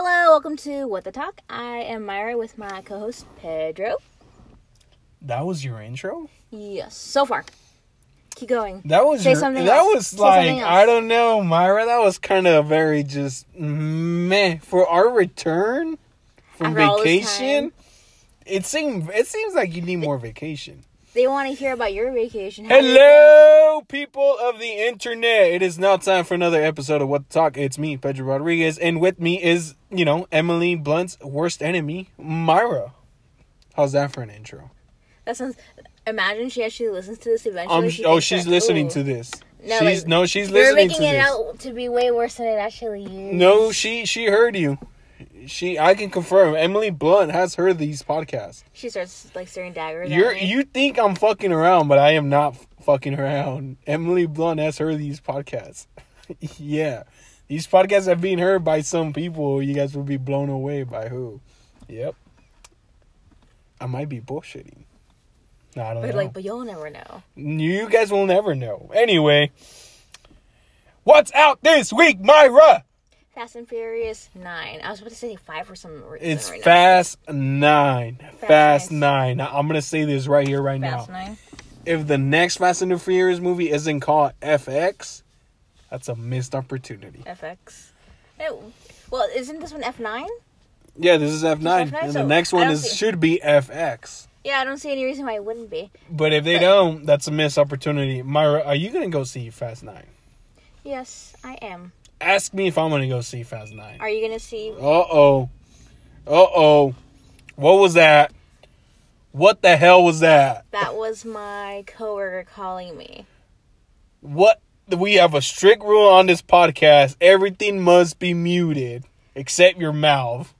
Hello, welcome to What the Talk. I am Myra with my co-host Pedro. That was your intro. Yes, so far. Keep going. That was Say your, something that else. was Say like something else. I don't know, Myra. That was kind of very just meh for our return from After all this vacation. It seemed it seems like you need more vacation. They want to hear about your vacation. How did it go? Hello, people of the internet. It is now time for another episode of What the Talk. It's me, Pedro Rodriguez, and with me is, you know, Emily Blunt's worst enemy, Myra. How's that for an intro? That sounds. Imagine she actually listens to this eventually. Um, she oh, she's that, listening ooh. to this. No, she's like, no, she's You're making it this. out to be way worse than it actually is. No, she she heard you. She I can confirm. Emily Blunt has heard these podcasts. She starts like staring daggers. Me. you think I'm fucking around, but I am not fucking around. Emily Blunt has heard these podcasts. yeah. These podcasts have been heard by some people. You guys will be blown away by who? Yep. I might be bullshitting. No, I don't But know. like, but you'll never know. you guys will never know. Anyway, what's out this week, Myra? Fast and Furious Nine. I was about to say five for some reason. It's right Fast Nine. Fast, Nine. Nine. Now, I'm gonna say this right here, right now. now. Fast Nine. If the next Fast and the Furious movie isn't called FX, that's a missed opportunity. FX. No, well, isn't this one F nine? Yeah, this is F9, F9, and so the next one is see- should be FX. Yeah, I don't see any reason why it wouldn't be. But if they don't, that's a missed opportunity. Myra, are you gonna go see Fast Nine? Yes, I am. Ask me if I'm gonna go see Fast Nine. Are you gonna see? Uh oh. Uh oh. What was that? What the hell was that? That was my coworker calling me. What we have a strict rule on this podcast. Everything must be muted except your mouth.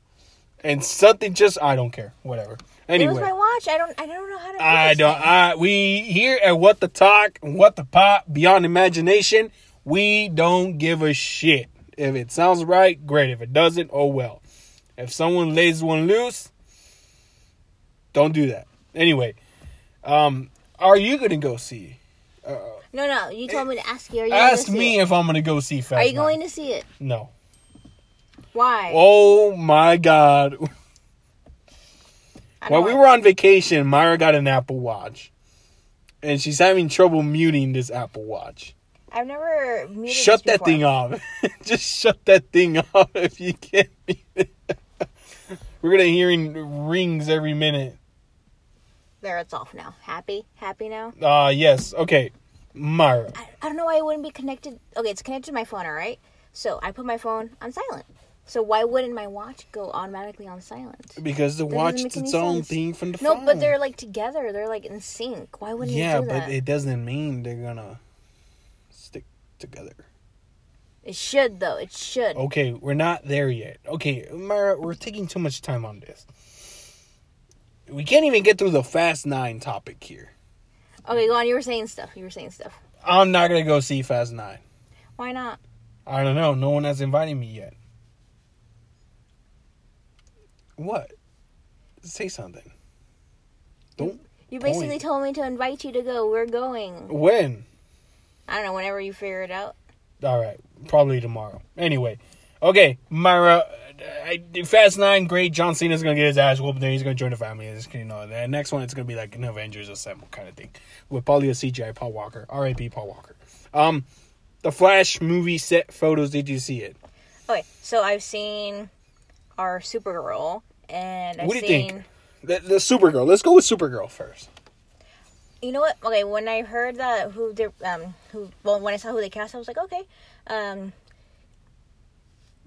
And something just I don't care. Whatever. Anyway. It was my watch. I don't. I don't know how to. do I don't thing. I we here at What the Talk, and What the Pop, Beyond Imagination, we don't give a shit. If it sounds right, great. If it doesn't, oh well. If someone lays one loose, don't do that. Anyway, um, are you gonna go see? No, no. You told me to ask you. Are you Ask me It? if I'm gonna go see Fast Are you going to see it? No. Why? Oh my god. While we were on vacation, Myra got an Apple Watch. And she's having trouble muting this Apple Watch. I've never muted Shut that thing off. Just shut that thing off if you can't mute it. We're gonna hearing rings every minute. There, it's off now. Happy? Happy now? Uh yes. Okay. Myra. I, I don't know why it wouldn't be connected. Okay, it's connected to my phone, all right? So I put my phone on silent. So why wouldn't my watch go automatically on silent? Because the doesn't watch make its own sense. thing from the No, phone. No, but they're like together. They're like in sync. Why wouldn't Yeah, it do but that? it doesn't mean they're gonna together. It should though. It should. Okay, we're not there yet. Okay, Myra, we're taking too much time on this. We can't even get through the Fast Nine topic here. Okay, go on. You were saying stuff. You were saying stuff. I'm not gonna go see Fast Nine. Why not? I don't know. No one has invited me yet. What? Say something. Don't. You basically Point. told me to invite you to go. We're going. When? I don't know. Whenever you figure it out. All right, probably tomorrow. Anyway, okay, Myra. I, Fast Nine, great. John Cena's gonna get his ass whooped. Then he's gonna join the family. It's, you know, the next one it's gonna be like an Avengers Assemble kind of thing with probably a CGI Paul Walker. R.I.P. Paul Walker. Um, the Flash movie set photos. Did you see it? Okay, so I've seen our Supergirl, and I've What do you seen. think? The, the Supergirl. Let's go with Supergirl first. You know what? Okay, when I heard that who they um who well when I saw who they cast, I was like, okay. Um,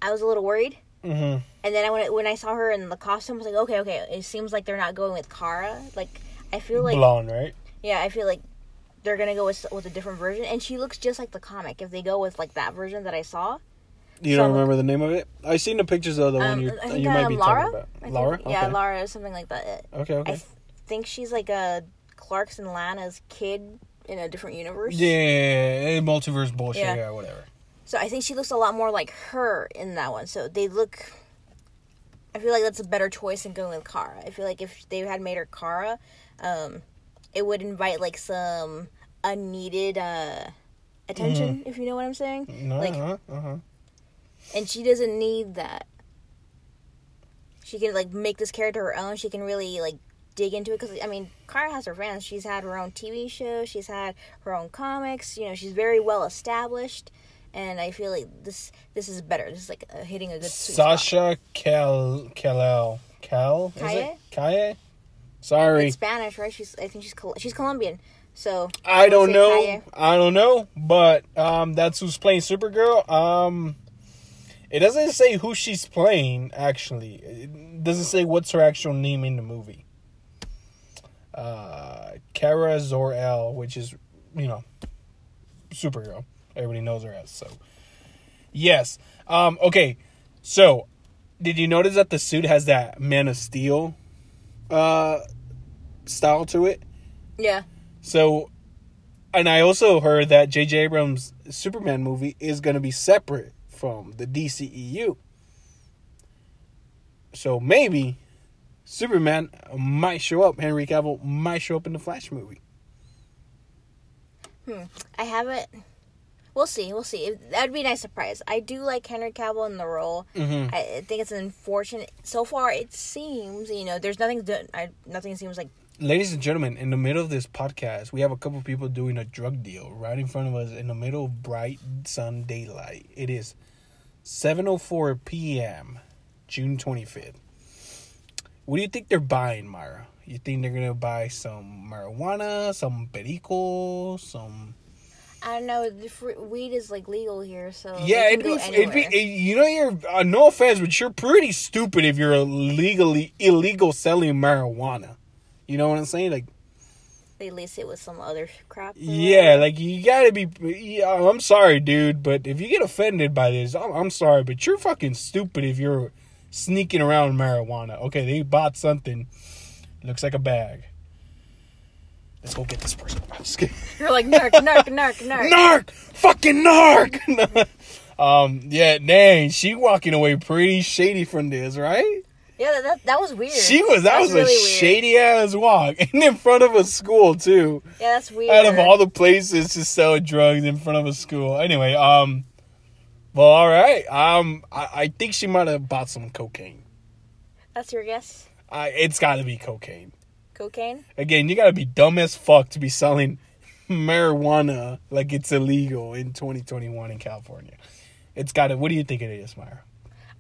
I was a little worried, Mm-hmm. and then I when I, when I saw her in the costume, I was like, okay, okay. It seems like they're not going with Kara. Like I feel like Blonde, right? yeah, I feel like they're gonna go with with a different version, and she looks just like the comic. If they go with like that version that I saw, You So- don't remember the name of it? I seen the pictures of the one um, you're, I think you might um, be Laura. talking about. I think- Laura. yeah, Okay. Laura, something like that. Okay. I Okay. th- think she's like a Clark's and Lana's kid in a different universe. Yeah, multiverse bullshit. Yeah. Yeah, whatever. So I think she looks a lot more like her in that one. So they look. I feel like that's a better choice than going with Kara. I feel like if they had made her Kara, um, it would invite like some unneeded uh, attention, if you know what I'm saying. Like- uh-huh, uh-huh. And she doesn't need that. she can like make this character her own. She can really like dig into it because I mean, Kara has her fans. She's had her own TV show. She's had her own comics. You know, she's very well established, and I feel like this this is better. This is like uh, hitting a good sweet. Sasha Cal Kalel Cal is Kaye? it Kaye? Sorry, It's Spanish, right? She's I think she's Col- she's Colombian. So I don't know. Kaye. I don't know, but um, that's who's playing Supergirl. Um, it doesn't say who she's playing. Actually, it doesn't say what's her actual name in the movie. Uh, Kara Zor-El, which is you know superhero. Everybody knows her as so. Yes. Um. Okay. So, did you notice that the suit has that Man of Steel, uh, style to it? Yeah. So, and I also heard that J.J. Abrams' Superman movie is going to be separate from the DCEU. So maybe Superman might show up. Henry Cavill might show up in the Flash movie. Hmm. I haven't. We'll see. We'll see. That'd be a nice surprise. I do like Henry Cavill in the role. Mm-hmm. I, think it's unfortunate. So far, it seems you know there's nothing. I, nothing seems like Ladies and gentlemen, in the middle of this podcast, we have a couple people doing a drug deal right in front of us in the middle of bright sun daylight. It is 7:04 p.m., June 25th. What do you think they're buying, Myra? You think they're gonna buy some marijuana, some perico, some? I don't know. The fr- weed is like legal here, so yeah, it'd be, it'd be. it- you know, you're uh, no offense, but you're pretty stupid if you're legally illegal selling marijuana. You know what I'm saying? Like. they lace it with some other crap. Yeah, like you gotta be. Yeah, I'm sorry, dude, but if you get offended by this, I'm, I'm sorry, but you're fucking stupid if you're sneaking around marijuana. Okay, they bought something, looks like a bag. Let's go get this person. I'm just kidding. You're like narc, narc, narc, narc. Narc, fucking narc. um, yeah, dang, she walking away pretty shady from this, right? Yeah, that, that that was weird. She was. That That's was really a weird. shady ass walk, and in front of a school too. Yeah, that's weird. out of all the places to sell drugs in front of a school. Anyway, um, well, all right. Um, I, I think she might have bought some cocaine. that's your guess. I, it's got to be cocaine. Cocaine. Again, you got to be dumb as fuck to be selling marijuana like it's illegal in 2021 in California. It's got to. What do you think it is, Myra?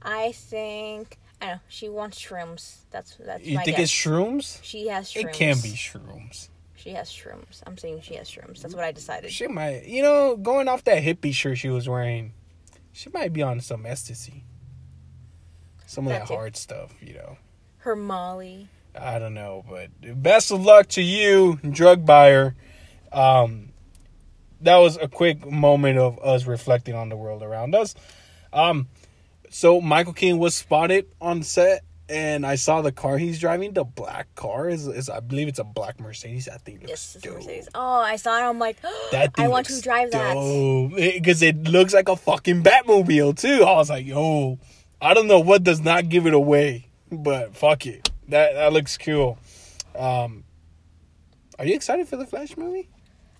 I think I don't know. She wants shrooms. That's that's You think guess. it's shrooms? She has shrooms. It can be shrooms. She has shrooms. I'm saying she has shrooms. That's what I decided. She might, you know, going off that hippie shirt she was wearing, she might be on some ecstasy. Some of That that hard stuff, you know. Her Molly. I don't know, but best of luck to you, drug buyer. Um, that was a quick moment of us reflecting on the world around us. Um, so Michael Keaton was spotted on set, and I saw the car he's driving. The black car is, is I believe it's a black Mercedes. I think looks Yes, it's a dope. Mercedes. Oh, I saw it. I'm like, That I want to drive that. because it looks like a fucking Batmobile too. I was like, yo, I don't know what does not give it away, but fuck it, that that looks cool. Um, are you excited for the Flash movie?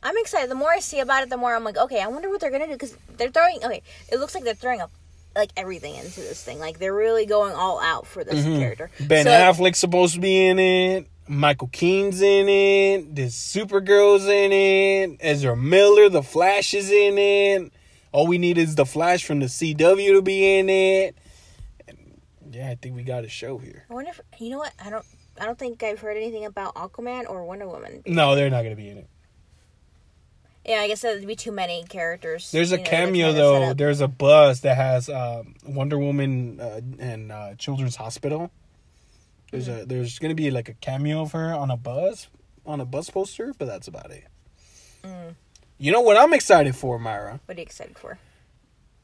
I'm excited. The more I see about it, the more I'm like, okay, I wonder what they're gonna do because they're throwing. Okay, it looks like they're throwing up like everything into this thing. Like they're really going all out for this character. Mm-hmm. Ben So- Affleck's supposed to be in it. Michael Keaton's in it. This Supergirl's in it. Ezra Miller, the Flash is in it. All we need is the Flash from the CW to be in it. And yeah, I think we got a show here. I wonder if you know what I don't. I don't think I've heard anything about Aquaman or Wonder Woman. No, they're not gonna be in it. Yeah, I guess that'd be too many characters. There's a know, cameo trying to set though. There's a bus that has um, Wonder Woman uh, and uh, Children's Hospital. There's Hmm. a there's gonna be like a cameo of her on a bus on a bus poster, but that's about it. Hmm. You know what I'm excited for, Myra? What are you excited for?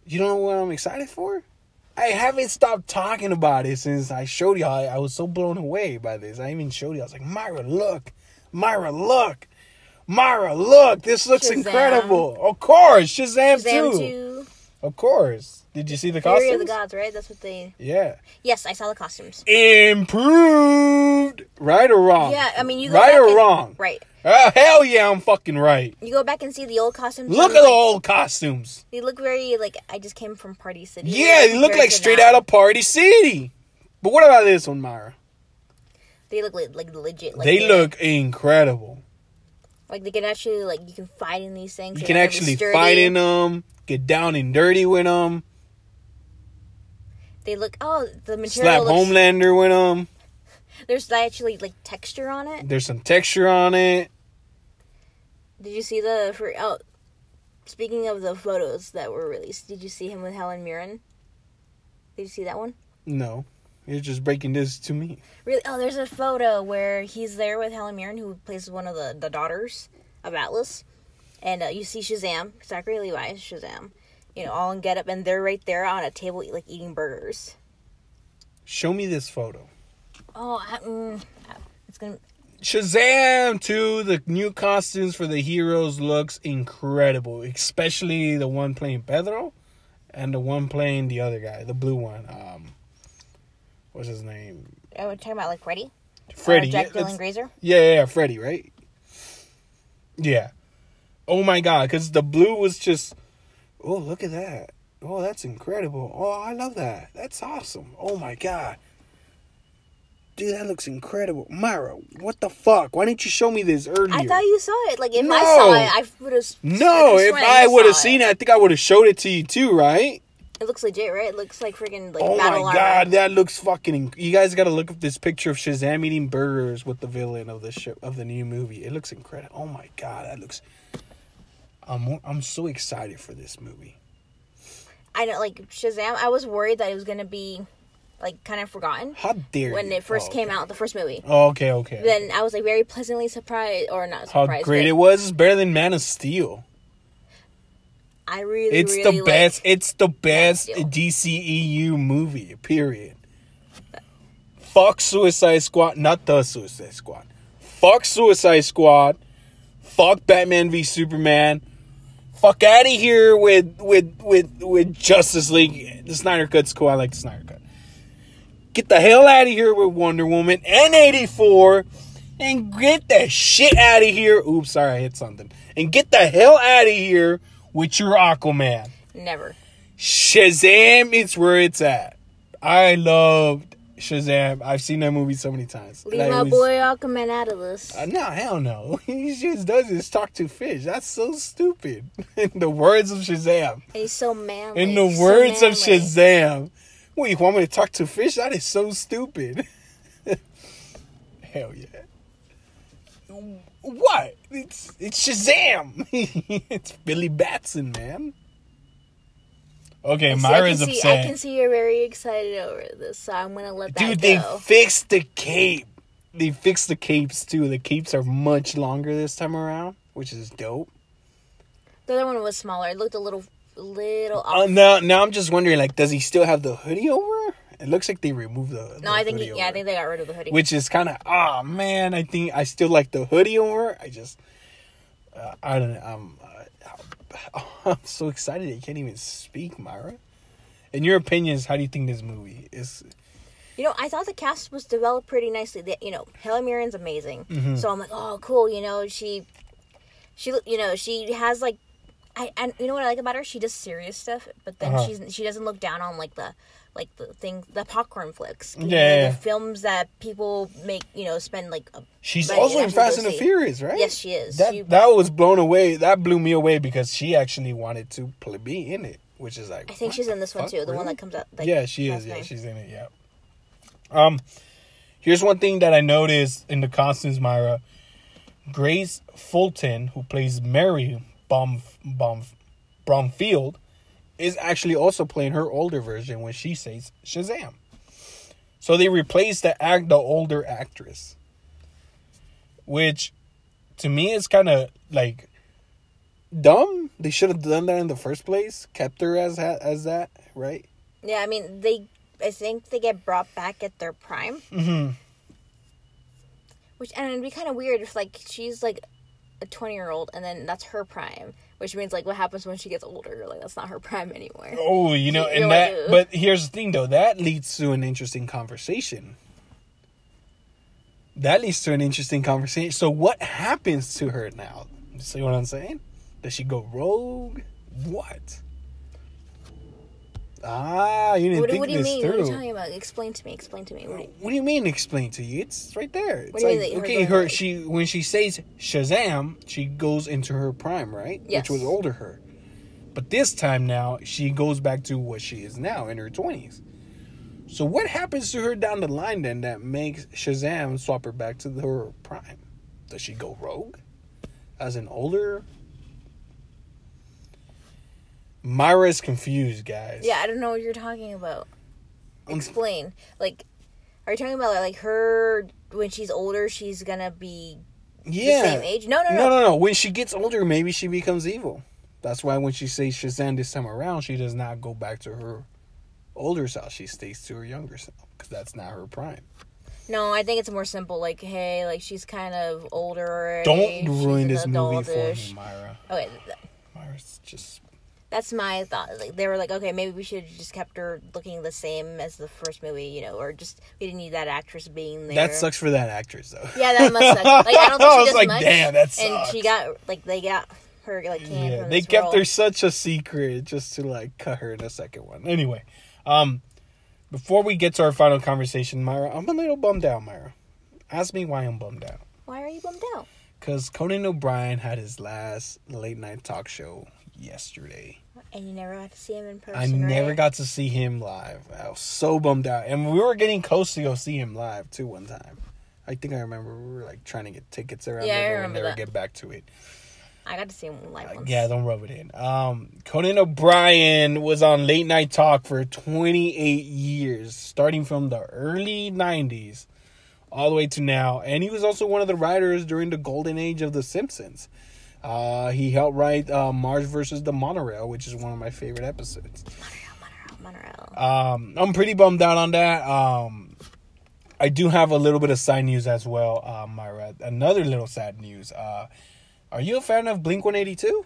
You know what I'm excited for? I haven't stopped talking about it since I showed y'all. I, I was so blown away by this. I even showed you. I was like, Myra, look, Myra, look, Myra, look. This looks Shazam. incredible. Of course, Shazam, Shazam too. Of course. Did you see the Fury costumes? of the Gods, right? That's what they. Yeah. Yes, I saw the costumes. Improved. Right or wrong? Yeah, I mean you go Right or and- wrong? Right. Oh, hell yeah, I'm fucking right. You go back and see the old costumes. Look at the old costumes. They look very like I just came from Party City. Yeah, they look like straight now. out of Party City. But what about this one, Myra? They look like, like legit. Like they look incredible. Like they can actually like you can fight in these things. You can actually fight in them, get down and dirty with them, They look oh the material slap looks, Homelander with them. There's actually like texture on it. There's some texture on it. Did you see the for oh speaking of the photos that were released, did you see him with Helen Mirren? Did you see that one? No, you're just breaking this to me. Really? Oh, there's a photo where he's there with Helen Mirren, who plays one of the, the daughters of Atlas, and uh, you see Shazam, Zachary Levi, Shazam, you know, all in get up, and they're right there on a table, like eating burgers. Show me this photo. Oh, I, mm, it's gonna. Shazam too. the new costumes for the heroes looks incredible, especially the one playing Pedro and the one playing the other guy, the blue one. Um, what's his name? Oh, Are we talking about like Freddy? Freddy. Or Jack yeah, Dylan Grazer. Yeah, yeah, yeah, Freddy, right? Yeah. Oh my god, because the blue was just. Oh, look at that. Oh, that's incredible. Oh, I love that. That's awesome. Oh my god. Dude, that looks incredible. Myra, what the fuck? Why didn't you show me this earlier? I thought you saw it. Like if I No. saw it, I would have. No, if I would have seen it, I think I would have showed it to you too, right? It looks legit, right? It looks like freaking like oh my battle armor. god, that looks fucking. Inc- you guys got to look up this picture of Shazam eating burgers with the villain of the show of the new movie. It looks incredible. Oh my god, that looks. I'm I'm so excited for this movie. I know, like Shazam. I was worried that it was gonna be like kind of forgotten How dare when you? it first Oh, came okay. out, the first movie. Oh, okay, okay. Then I was like very pleasantly surprised, or not surprised. How great it was! It's better than Man of Steel. I really, It's really the best. It's the best. DCEU movie. Period. Fuck Suicide Squad, not the Suicide Squad. Fuck Suicide Squad. Fuck Batman v Superman. Fuck out of here with with with with Justice League. The Snyder Cut's cool. I like the Snyder Cut. Get the hell out of here with Wonder Woman and 84 and get the shit out of here. Oops, sorry, I hit something. And get the hell out of here with your Aquaman. never. Shazam is where it's at. I loved Shazam. I've seen that movie so many times. Leave my boy Aquaman out of this. Uh, no, hell no. He just does is talk to fish. That's so stupid. In the words of Shazam. He's so manly. In the so words of. Shazam. Wait, you want me to talk to fish? That is so stupid. Hell yeah. What? It's it's Shazam. it's Billy Batson, man. Okay, see- Myra's I see, upset. I can see you're very excited over this, so I'm gonna let that Dude, they fixed the cape. They fixed the capes too. The capes are much longer this time around, which is dope. The other one was smaller. It looked a little, little Uh, off. now, now I'm just wondering, like, does he still have the hoodie over? It looks like they removed the. no, the I think hoodie he, yeah, I think they got rid of the hoodie. which is kind of ah man. I think I still like the hoodie over. I just uh, I don't know. I'm uh, I'm so excited I can't even speak, Myra. In your opinions, how do you think this movie is? You know, I thought the cast was developed pretty nicely. That you know, Helen Mirren's amazing. Mm-hmm. So I'm like, oh, cool. You know, she, she, you know, she has like, I, and you know what I like about her? She does serious stuff, but then Uh-huh. she's she doesn't look down on like the, like the thing, the popcorn flicks. Know, Yeah. the films that people make. You know, spend like. A, She's also in Fast and the. Furious, right? Yes, she is. That She- that was blown away. That blew me away because she actually wanted to play, be in it, which is like I think she's in this one fuck, too. The one that comes out. Like, yeah, she is. Yeah, name. she's in it. Yeah. Um, here's one thing that I noticed in the costumes, Myra. Grace Fulton, who plays Mary Baum, Baum, Bromfield, is actually also playing her older version when she says Shazam. So they replaced the act, the older actress, which to me is kind of like dumb. They should have done that in the first place. Kept her as as that, right? Yeah, I mean they. I think they get brought back at their prime. Mm-hmm. Which and it'd be kind of weird if like she's like a twenty year old and then that's her prime, which means like what happens when she gets older? Like that's not her prime anymore. Oh, you know, and like, that. "Ugh." But here's the thing, though. That leads to an interesting conversation. That leads to an interesting conversation. So, what happens to her now? See what I'm saying? Does she go rogue? What? Ah, you didn't What, think what do you this mean? through. What are you talking about? Explain to me. Explain to me. What do you, What do you mean explain to you? It's right there. It's What do you like mean okay, her like- she when she says Shazam, she goes into her prime, right? Yes. Which was older her. But this time now, she goes back to what she is now in her twenties. So what happens to her down the line then that makes Shazam swap her back to her prime? Does she go rogue? As an older Myra's confused, guys. yeah, I don't know what you're talking about. Explain. Like, are you talking about like her when she's older? She's gonna be Yeah. the same age? No, no, no. No, no, no. When she gets older, maybe she becomes evil. That's why when she says Shazam this time around, she does not go back to her older self. She stays to her younger self because that's not her prime. No, I think it's more simple. Like, hey, like she's kind of older. Don't she's ruin an this movie for me, Myra. Okay, Myra's just that's my thought. Like, they were like, okay, maybe we should have just kept her looking the same as the first movie, you know, or just we didn't need that actress being there. that sucks for that actress though. Yeah, that must suck. Like, I don't think I was does like, much. damn, that sucks. And she got like they got her like canned Yeah, they kept role. her such a secret just to like cut her in the second one. Anyway, um, before we get to our final conversation, Myra, I'm a little bummed out. Myra, ask me why I'm bummed out. Why are you bummed out? Because Conan O'Brien had his last late night talk show yesterday. And you never got to see him in person. I never right? got to see him live. I was so bummed out. And we were getting close to go see him live too one time. I think I remember we were like trying to get tickets around Yeah, I there, but we remember never that. get back to it. I got to see him live once. Yeah, don't rub it in. Um, Conan O'Brien was on late night talk for 28 years, starting from the early 90s all the way to now. And he was also one of the writers during the golden age of The Simpsons. Uh, he helped write uh, Marge versus the Monorail, which is one of my favorite episodes. Monorail, monorail. Um, I'm pretty bummed out on that. Um, I do have a little bit of side news as well, uh, Myra. Another little sad news. Uh, are you a fan of Blink 182?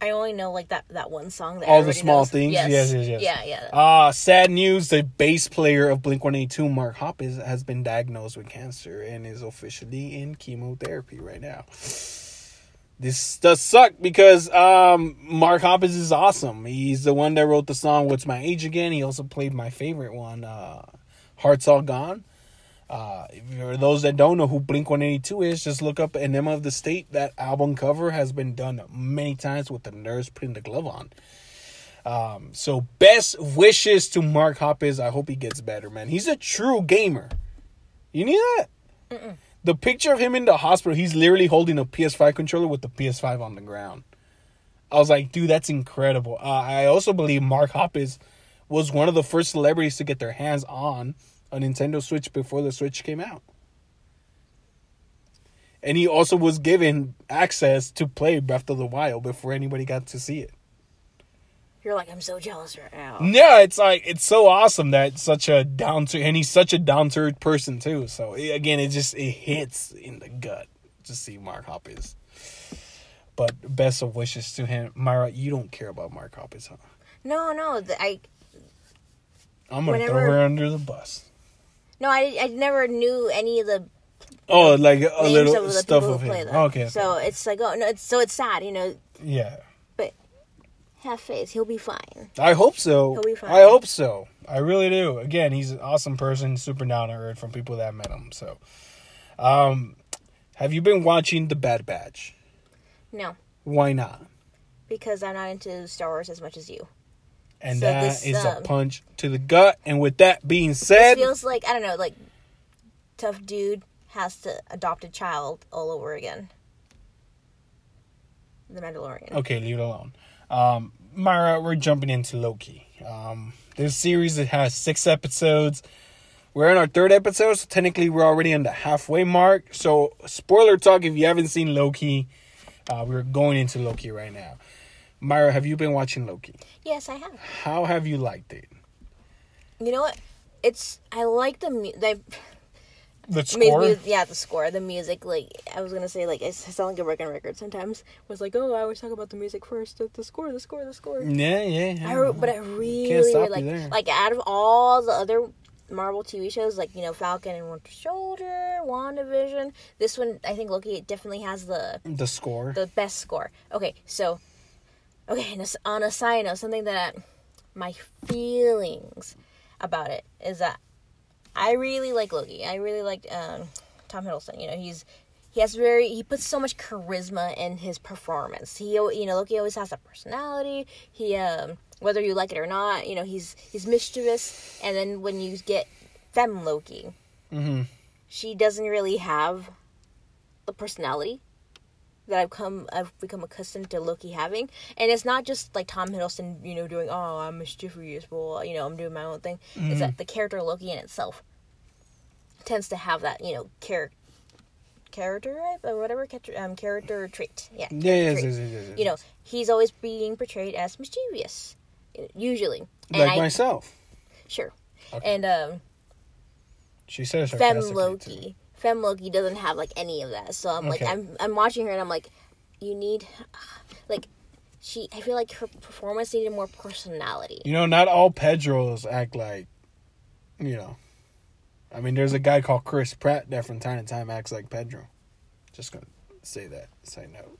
I only know like that that one song. That All the small knows. things? Yes. Yes, yes, yes. Yeah, yeah. Uh, sad news the bass player of Blink 182, Mark Hoppus, has been diagnosed with cancer and is officially in chemotherapy right now. This does suck because um, Mark Hoppus is awesome. He's the one that wrote the song What's My Age Again. He also played my favorite one, uh, Hearts All Gone. Uh, for those that don't know who Blink 182 is, just look up Enema of the State. That album cover has been done many times with the nurse putting the glove on. Um, so best wishes to Mark Hoppus. I hope he gets better, man. He's a true gamer. You knew that? The picture of him in the hospital, he's literally holding a PS5 controller with the PS5 on the ground. I was like, dude, that's incredible. Uh, I also believe Mark Hoppus was one of the first celebrities to get their hands on a Nintendo Switch before the Switch came out. And he also was given access to play Breath of the Wild before anybody got to see it. You're like, I'm so jealous right now. Yeah, it's like it's so awesome that such a down to and he's such a down to earth person too. So again, it just it hits in the gut to see Mark Hoppus. But best of wishes to him, Myra. You don't care about Mark Hoppus, huh? No, no. The, I I'm gonna Whenever- throw her under the bus. no, I, I never knew any of the Oh, like a little of stuff of him. Okay, okay. So it's like, oh no, it's so it's sad, you know. yeah. Have faith, he'll be fine. I hope so. He'll be fine. I hope so. I really do. Again, he's an awesome person, super down to earth from people that met him. So, um, have you been watching The Bad Batch? No, Why not? because I'm not into Star Wars as much as you. And So that this, is a um, punch to the gut. And with that being It said, feels like I don't know, like tough dude has to adopt a child all over again. The Mandalorian. okay, leave it alone. Um, Myra, we're jumping into Loki. Um, this series it has six episodes. We're in our third episode, so technically we're already in the halfway mark. So, spoiler talk if you haven't seen Loki, uh, we're going into Loki right now. Myra, have you been watching Loki? Yes, I have. How have you liked it? You know what? It's I like the mu- the score? mu- yeah the score the music like I was gonna say like I sound like a broken record sometimes was like oh I always talk about the music first the, the score the score the score yeah, yeah. yeah. I re- but I really, really like like out of all the other Marvel TV shows like you know Falcon and Winter Soldier, WandaVision, this one I think Loki definitely has the the score. the best score. Okay, so okay, and on a side note, something that my feelings about it is that I really like Loki. I really like um, Tom Hiddleston. You know, he's he has very he puts so much charisma in his performance. He you know Loki always has a personality. He um whether you like it or not, you know he's he's mischievous. And then when you get Fem Loki, Mm-hmm. she doesn't really have the personality that I've come I've become accustomed to Loki having. And it's not just like Tom Hiddleston, you know, doing oh I'm mischievous, well you know I'm doing my own thing. It's that the character Loki in itself tends to have that you know character character right or whatever character um, character trait. Yeah. Yeah, character yes, trait. yes, yes, yes, yes. You know he's always being portrayed as mischievous, usually. And like I, myself. sure. Okay. And um, She says Fem. Loki. Fem Loki doesn't have like any of that. So I'm like I'm I'm watching her and I'm like, you need like she I feel like her performance needed more personality. You know, not all Pedros act like, you know. I mean, there's a guy called Chris Pratt that from time to time acts like Pedro. Just gonna say that. Say no.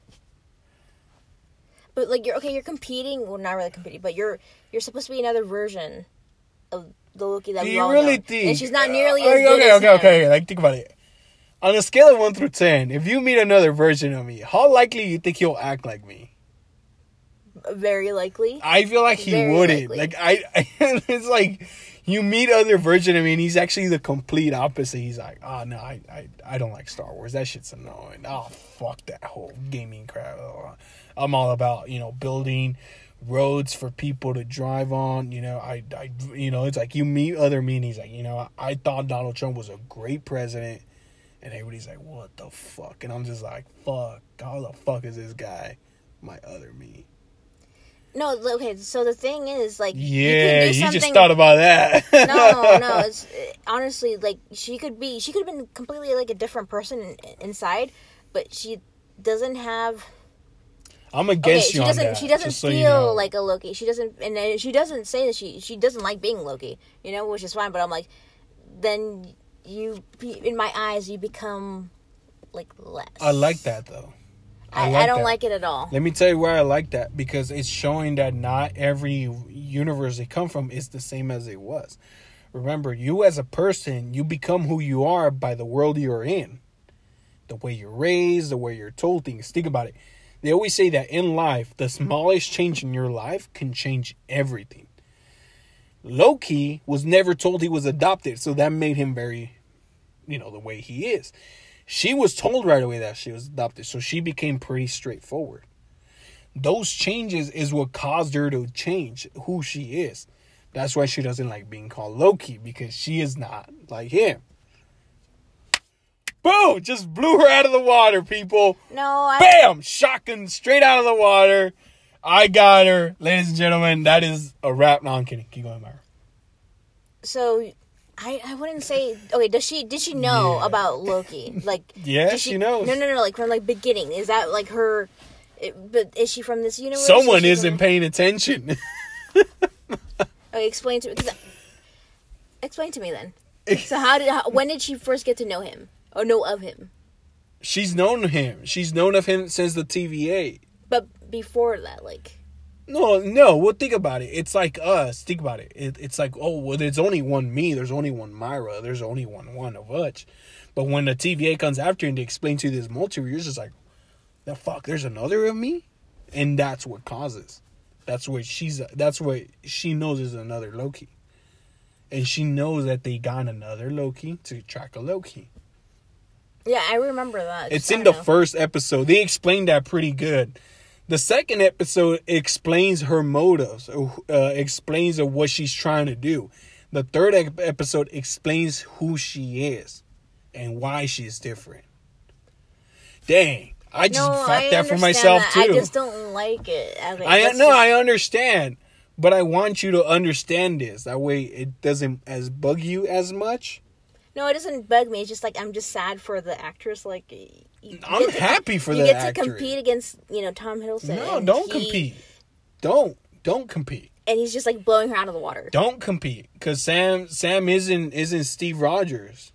But like you're okay, you're competing well not really competing, but you're you're supposed to be another version of the Loki that Do we you all really know. think? And she's not nearly Uh, as okay, good okay, as okay, him. okay. Like, think about it. On a scale of one through ten, if you meet another version of me, how likely you think he'll act like me? Very likely. I feel like he Very wouldn't. likely. Like I, it's like you meet other version of me, and he's actually the complete opposite. He's like, oh no, I, I, I don't like Star Wars. That shit's annoying. Oh fuck that whole gaming crap. Oh, I'm all about you know building roads for people to drive on. You know, I, I, you know, it's like you meet other me, and he's like, you know, I, I thought Donald Trump was a great president, and everybody's like, what the fuck? And I'm just like, fuck, how the fuck is this guy? My other me. No, okay. So the thing is, like, Yeah, you, you just thought about that. no, no. It's uh, honestly like she could be. She could have been completely like a different person in, inside, but she doesn't have. I'm Okay, against she you on doesn't. that. She doesn't just so feel you know. like a Loki. She doesn't, and uh, she doesn't say that she she doesn't like being Loki. You know, which is fine. But I'm like, then you, in my eyes, you become like less. I like that though. I, I, like don't that. like it at all. Let me tell you why I like that because it's showing that not every universe they come from is the same as it was. Remember, you as a person, you become who you are by the world you're in, the way you're raised, the way you're told things. Think about it. They always say that in life, the smallest change in your life can change everything. Loki was never told he was adopted, so that made him very, you know, the way he is. She was told right away that she was adopted, so she became pretty straightforward. Those changes is what caused her to change who she is. That's why she doesn't like being called Loki because she is not like him. Boom! Just blew her out of the water, people. No, I. Bam! Shotgun straight out of the water. I got her, ladies and gentlemen. That is a wrap. No, I'm kidding. Keep going, Myra. So, I I wouldn't say. Okay, does she did she know Yeah. about Loki? Like, Yeah, did she knows. No, no, no. Like from like beginning. Is that like her? it- but is she from this universe? Someone she isn't from- paying attention. Okay, explain to me. explain to me then. So how did how, when did she first get to know him or know of him? She's known him. She's known of him since the TVA. But before that, like No, no. Well, think about it. It's like us. Think about it. it. It's like, oh, well, there's only one me. There's only one Myra. There's only one one of us. But when the TVA comes after and they explain to you this multiverse, it's just like, the fuck, there's another of me, and that's what causes. That's what she's. That's what she knows is another Loki, and she knows that they got another Loki to track a Loki. yeah, I remember that. It's in the know. first episode. They explained that pretty good. The second episode explains her motives, uh, explains of what she's trying to do. The third episode explains who she is and why she's different. Dang, I just No, I that for myself that. too. I just don't like it. I that's no, just- I understand, but I want you to understand this. That way, it doesn't as bug you as much. No, it doesn't bug me. It's just like I'm just sad for the actress. Like you I'm get to- happy for you the get actress. to compete against you know Tom Hiddleston. No, don't he- compete. Don't don't compete. And he's just like blowing her out of the water. Don't compete because Sam Sam isn't isn't Steve Rogers.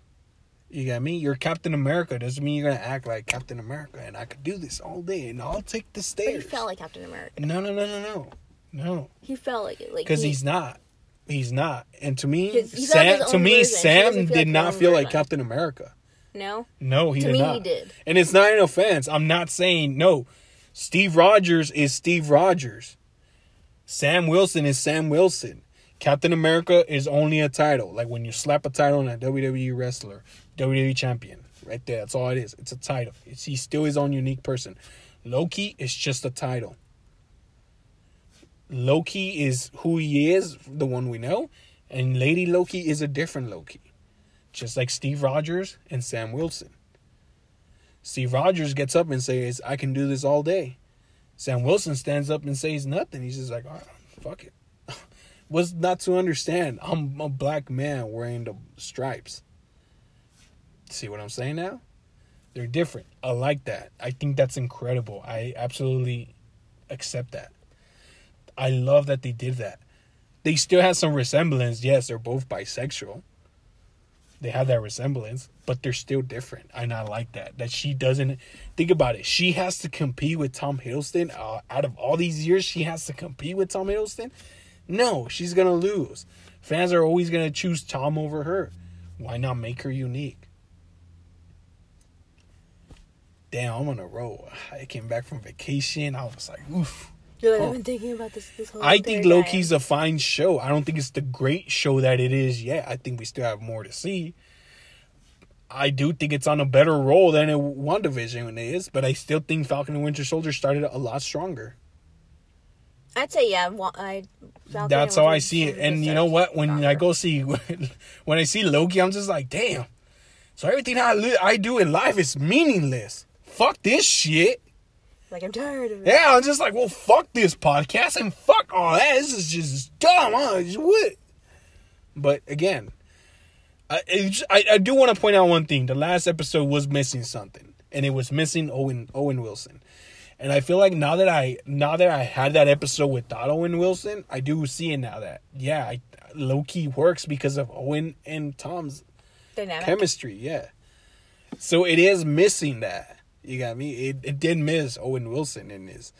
You got me. You're Captain America. Doesn't mean you're gonna act like Captain America. And I could do this all day, and I'll take the But he felt like Captain America. no, no, no, no, no. No, He felt like it, like because he- he's not. He's not. And to me, His- he felt Sam. his To own me, version. He Sam doesn't feel did like not feel like. Captain America. no. No, he To did me, not. he did. And it's not an offense. I'm not saying no. Steve Rogers is Steve Rogers. Sam Wilson is Sam Wilson. Captain America is only a title. Like when you slap a title on a WWE wrestler, WWE champion, right there. That's all it is. It's a title. It's, he's still his own unique person. Loki is just a title. Loki is who he is, the one we know, and Lady Loki is a different Loki. Just like Steve Rogers and Sam Wilson. Steve Rogers gets up and says, I can do this all day. Sam Wilson stands up and says nothing. He's just like, right, fuck it. What's not to understand? I'm a black man wearing the stripes. See what I'm saying now? They're different. I like that. I think that's incredible. I absolutely accept that. I love that they did that. They still have some resemblance. Yes, they're both bisexual. They have that resemblance, but they're still different. And I like that. That she doesn't think about it. She has to compete with Tom Hiddleston. Uh, out of all these years, she has to compete with Tom Hiddleston. No, she's gonna lose. Fans are always gonna choose Tom over her. Why not make her unique? Damn, I'm on a roll. I came back from vacation. I was like, oof. You're like, Oh. I've been thinking about this this whole I think Loki's time. a fine show. I don't think it's the great show that it is yet. I think we still have more to see. I do think it's on a better roll than it WandaVision is, but I still think Falcon and Winter Soldier started a lot stronger. I'd say yeah. I. Falcon That's and how I see it. And you know what? When I go see when I see Loki, I'm just like, damn. So everything I li- I do in life is meaningless. Fuck this shit. Like I'm tired of it. Yeah, I'm just like, well, fuck this podcast and fuck all that. This is just dumb. Huh? Just What? But again, I, I I do want to point out one thing. The last episode was missing something, and it was missing Owen Owen Wilson. And I feel like now that I now that I had that episode with Owen Wilson, I do see it now that yeah, I, low key works because of Owen and Tom's Dynamic. chemistry. Yeah. So it is missing that. You got me. It, it did miss Owen Wilson in his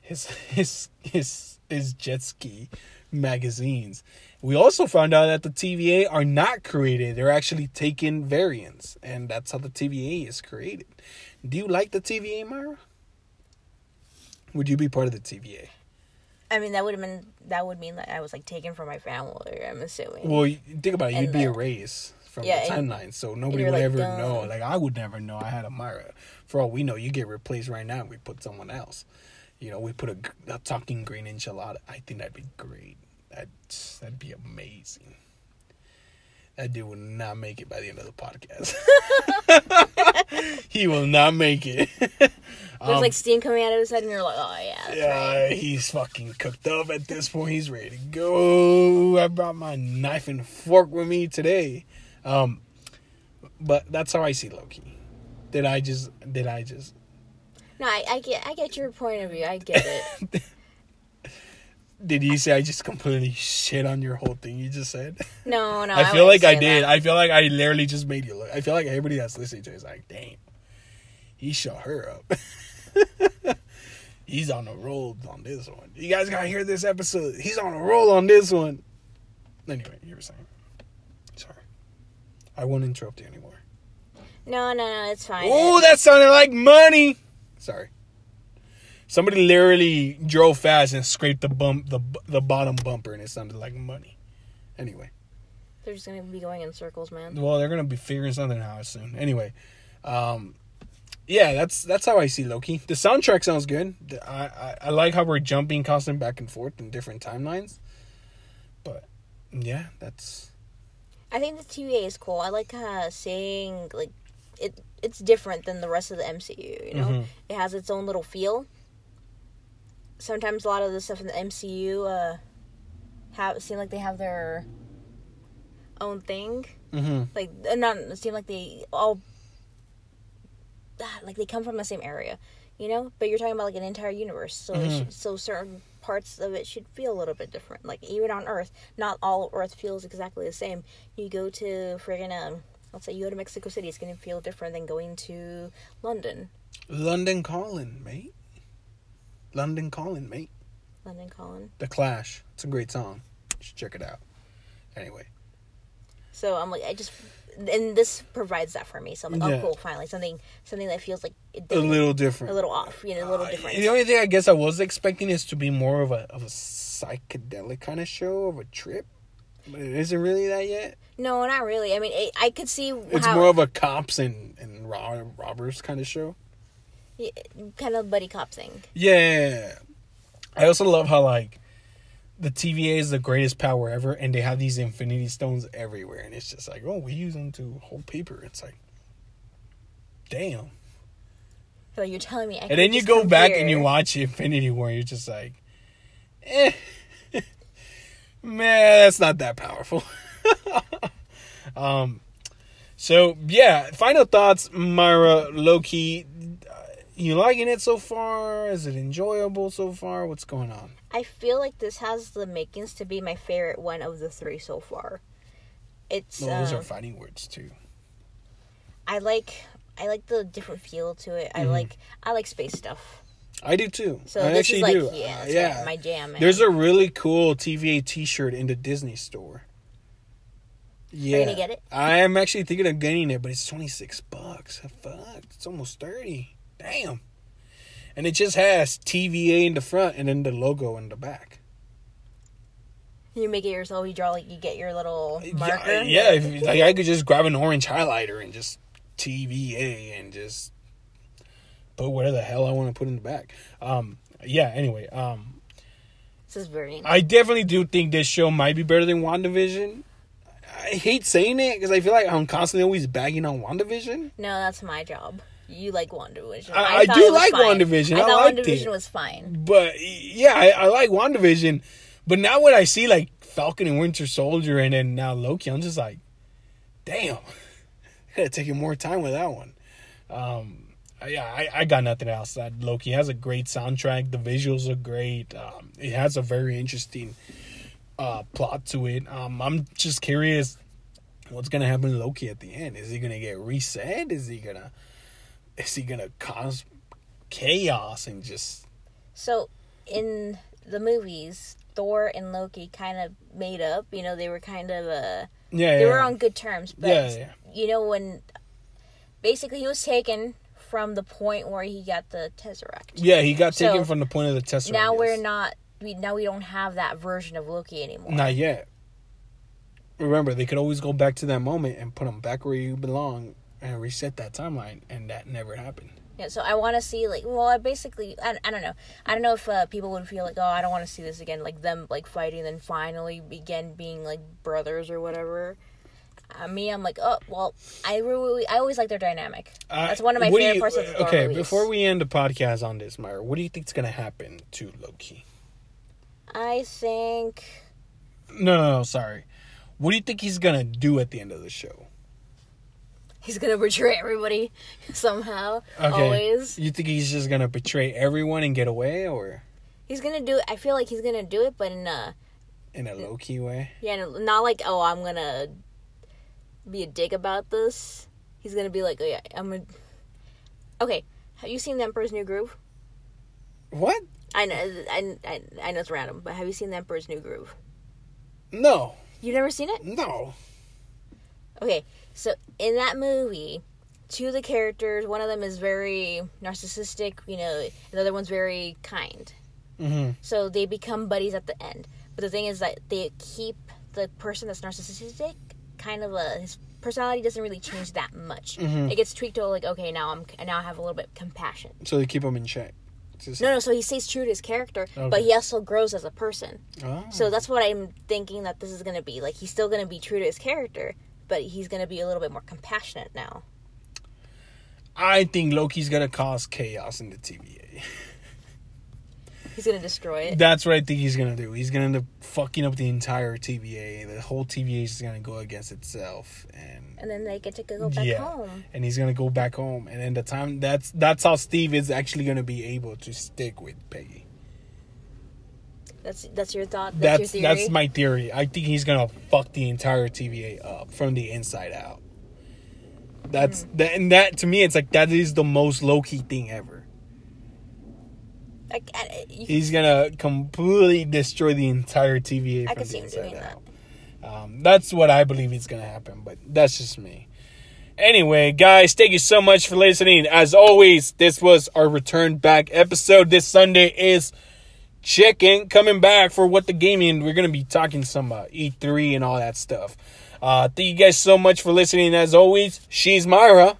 his his his his jet ski magazines. We also found out that the TVA are not created. They're actually taken variants, and that's how the TVA is created. Do you like the TVA, Myra? Would you be part of the TVA? I mean, that would have been that would mean that I was like taken from my family. I'm assuming. Well, think about it. You'd be the- erased from Yeah, the and timeline, so nobody would like, ever gone. know. Like I would never know I had a Myra. For all we know, you get replaced right now. and We put someone else. You know, we put a, a talking green enchilada. I think that'd be great. That that'd be amazing. That dude will not make it by the end of the podcast. he will not make it. There's like um, steam coming out of his head, and you're like, oh yeah. Yeah, right. he's fucking cooked up at this point. He's ready to go. I brought my knife and fork with me today. Um, but that's how I see Loki. Did I just? Did I just? No, I, I get I get your point of view. I get it. Did you say I just completely shit on your whole thing you just said? No, no. I feel wouldn't like I did. that. I feel like I literally just made you look. I feel like everybody that's listening to it is like, damn, he shut her up. He's on a roll on this one. You guys gotta hear this episode. He's on a roll on this one. Anyway, you were saying. I won't interrupt you anymore. No, no, no. It's fine. Oh, that sounded like money. Sorry. Somebody literally drove fast and scraped the bump the the bottom bumper and it sounded like money. Anyway. They're just gonna be going in circles, man. Well, they're gonna be figuring something out soon. Anyway, um, yeah, that's that's how I see Loki. The soundtrack sounds good. I, I I like how we're jumping constant back and forth in different timelines. But yeah, that's I think the TVA is cool. I like uh, seeing like it. It's different than the rest of the MCU. You know, Mhm. it has its own little feel. Sometimes a lot of the stuff in the MCU uh, have seem like they have their own thing. mm-hmm. Like uh, not seem like they all ah, like they come from the same area. You know, but you're talking about like an entire universe, so Mhm. should, so certain parts of it should feel a little bit different. Like even on Earth, not all Earth feels exactly the same. You go to friggin' um, let's say you go to Mexico City, it's gonna feel different than going to London. London calling, mate. London calling, mate. London Calling. The Clash. It's a great song. You should check it out. Anyway, So I'm like, I just, and this provides that for me. So I'm like, Yeah. oh, cool, finally something, something that feels like a little different. a little off, you know, a little Uh, different. The only thing I guess I was expecting is to be more of a of a psychedelic kind of show of a trip, but it isn't really that yet. No, not really. I mean, it, I could see It's how more of a cops and and rob- robbers kind of show. yeah, kind of buddy cop thing. Yeah, I also love how like the TVA is the greatest power ever, and they have these Infinity Stones everywhere, and it's just like, oh, we use them to hold paper. It's like, damn. So you're telling me, And then you go back and you watch Infinity War, you're just like, eh, man, that's not that powerful. um, so yeah, final thoughts, Myra Loki. uh, You liking it so far? Is it enjoyable so far? What's going on? I feel like this has the makings to be my favorite one of the three so far. It's Well, those are fighting words too. I like I like the different feel to it. I Mhm. like I like space stuff. I do too. So I this actually is like do. yeah, Uh, yeah. my, my jam. There's a really cool TVA T-shirt in the Disney store. Yeah, you gonna get it? I am actually thinking of getting it, but it's twenty six bucks. Fuck, it's almost thirty. Damn. And it just has TVA in the front and then the logo in the back. you make it yourself. You draw like you get your little marker. Yeah, yeah if, like I could just grab an orange highlighter and just TVA and just put whatever the hell I want to put in the back. Um, yeah. Anyway, um, This is very. I definitely do think this show might be better than WandaVision. I hate saying it because I feel like I'm constantly always bagging on WandaVision. No, that's my job. You like WandaVision. I- I thought do like fine. WandaVision. I I thought WandaVision it. was fine. But yeah, I, I like WandaVision. But now when I see like Falcon and Winter Soldier and then now Loki, I'm just like, damn, I gotta take more time with that one. Um, yeah, I, I got nothing else. That Loki has a great soundtrack. The visuals are great. Um, it has a very interesting uh, plot to it. Um, I'm just curious what's gonna happen to Loki at the end. Is he gonna get reset? Is he gonna is he gonna cause chaos and just So in the movies, Thor and Loki kind of made up. You know, they were kind of uh yeah, they yeah. were on good terms. But Yeah, yeah. you know when basically he was taken from the point where he got the Tesseract. Yeah, he got So, taken from the point of the tesseract. now we're not. We now we don't have that version of Loki anymore. Not yet. Remember, they could always go back to that moment and put him back where you belong and reset that timeline, and that never happened. Yeah, so I want to see like well, I basically I, I don't know. I don't know if uh, people would feel like oh I don't want to see this again, like them like fighting, then finally begin being like brothers or whatever. Uh, me, I'm like oh well, I really I always like their dynamic. Uh, That's one of my favorite you- parts of the Okay, movies. before we end the podcast on this, Myra, what do you think's gonna happen to Loki? I think No, no, no, sorry. What do you think he's gonna do at the end of the show? He's gonna betray everybody somehow. Okay. Always, You think he's just gonna betray everyone and get away, or he's gonna do. it. I feel like he's gonna do it, but in a in a Loki way? yeah, not like oh I'm gonna be a dick about this. He's gonna be like oh yeah I'm gonna. Okay, have you seen The Emperor's New Groove? What? I know, I, I, I know it's random, but have you seen The Emperor's New Groove? No, You've never seen it? no. Okay, so in that movie, two of the characters, one of them is very narcissistic, you know, the other one's very kind. hmm So they become buddies at the end. But the thing is that they keep the person that's narcissistic kind of a his personality doesn't really change that much. Mhm. It gets tweaked to like okay now I'm now I have a little bit of compassion. So they keep him in check. No, no. So he stays true to his character, Okay. but he also grows as a person. Oh. So that's what I'm thinking that this is going to be. Like he's still going to be true to his character, but he's going to be a little bit more compassionate now. I think Loki's gonna cause chaos in the TVA. He's going to destroy it. That's what I think he's gonna do. He's gonna end up fucking up the entire TVA. The whole TVA is gonna go against itself, and And then they get to go back Yeah. home. and he's gonna go back home. And then the time that's that's how Steve is actually gonna be able to stick with Peggy. That's that's your thought. That's, That's your that's, my theory. I think he's gonna fuck the entire TVA up from the inside out. That's Hmm. that, and that to me, it's like that is the most low key thing ever. Like, I, you, He's gonna completely destroy the entire TVA I from the see him inside doing that. out. Um, that's what I believe is gonna happen, but that's just me. Anyway, guys, thank you so much for listening. As always, this was our return back episode. This Sunday is chicken coming back for what the gaming. We're gonna be talking some uh, E3 and all that stuff. Uh, thank you guys so much for listening. As always, she's Myra.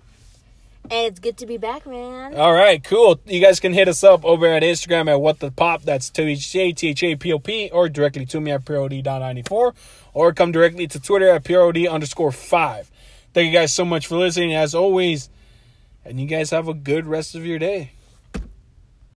And it's good to be back, man. All right, cool. You guys can hit us up over at Instagram at what the pop. That's T H A T H A P O P, or directly to me at PureOD.94, or come directly to Twitter at PureOD underscore five. Thank you guys so much for listening, as always, and you guys have a good rest of your day.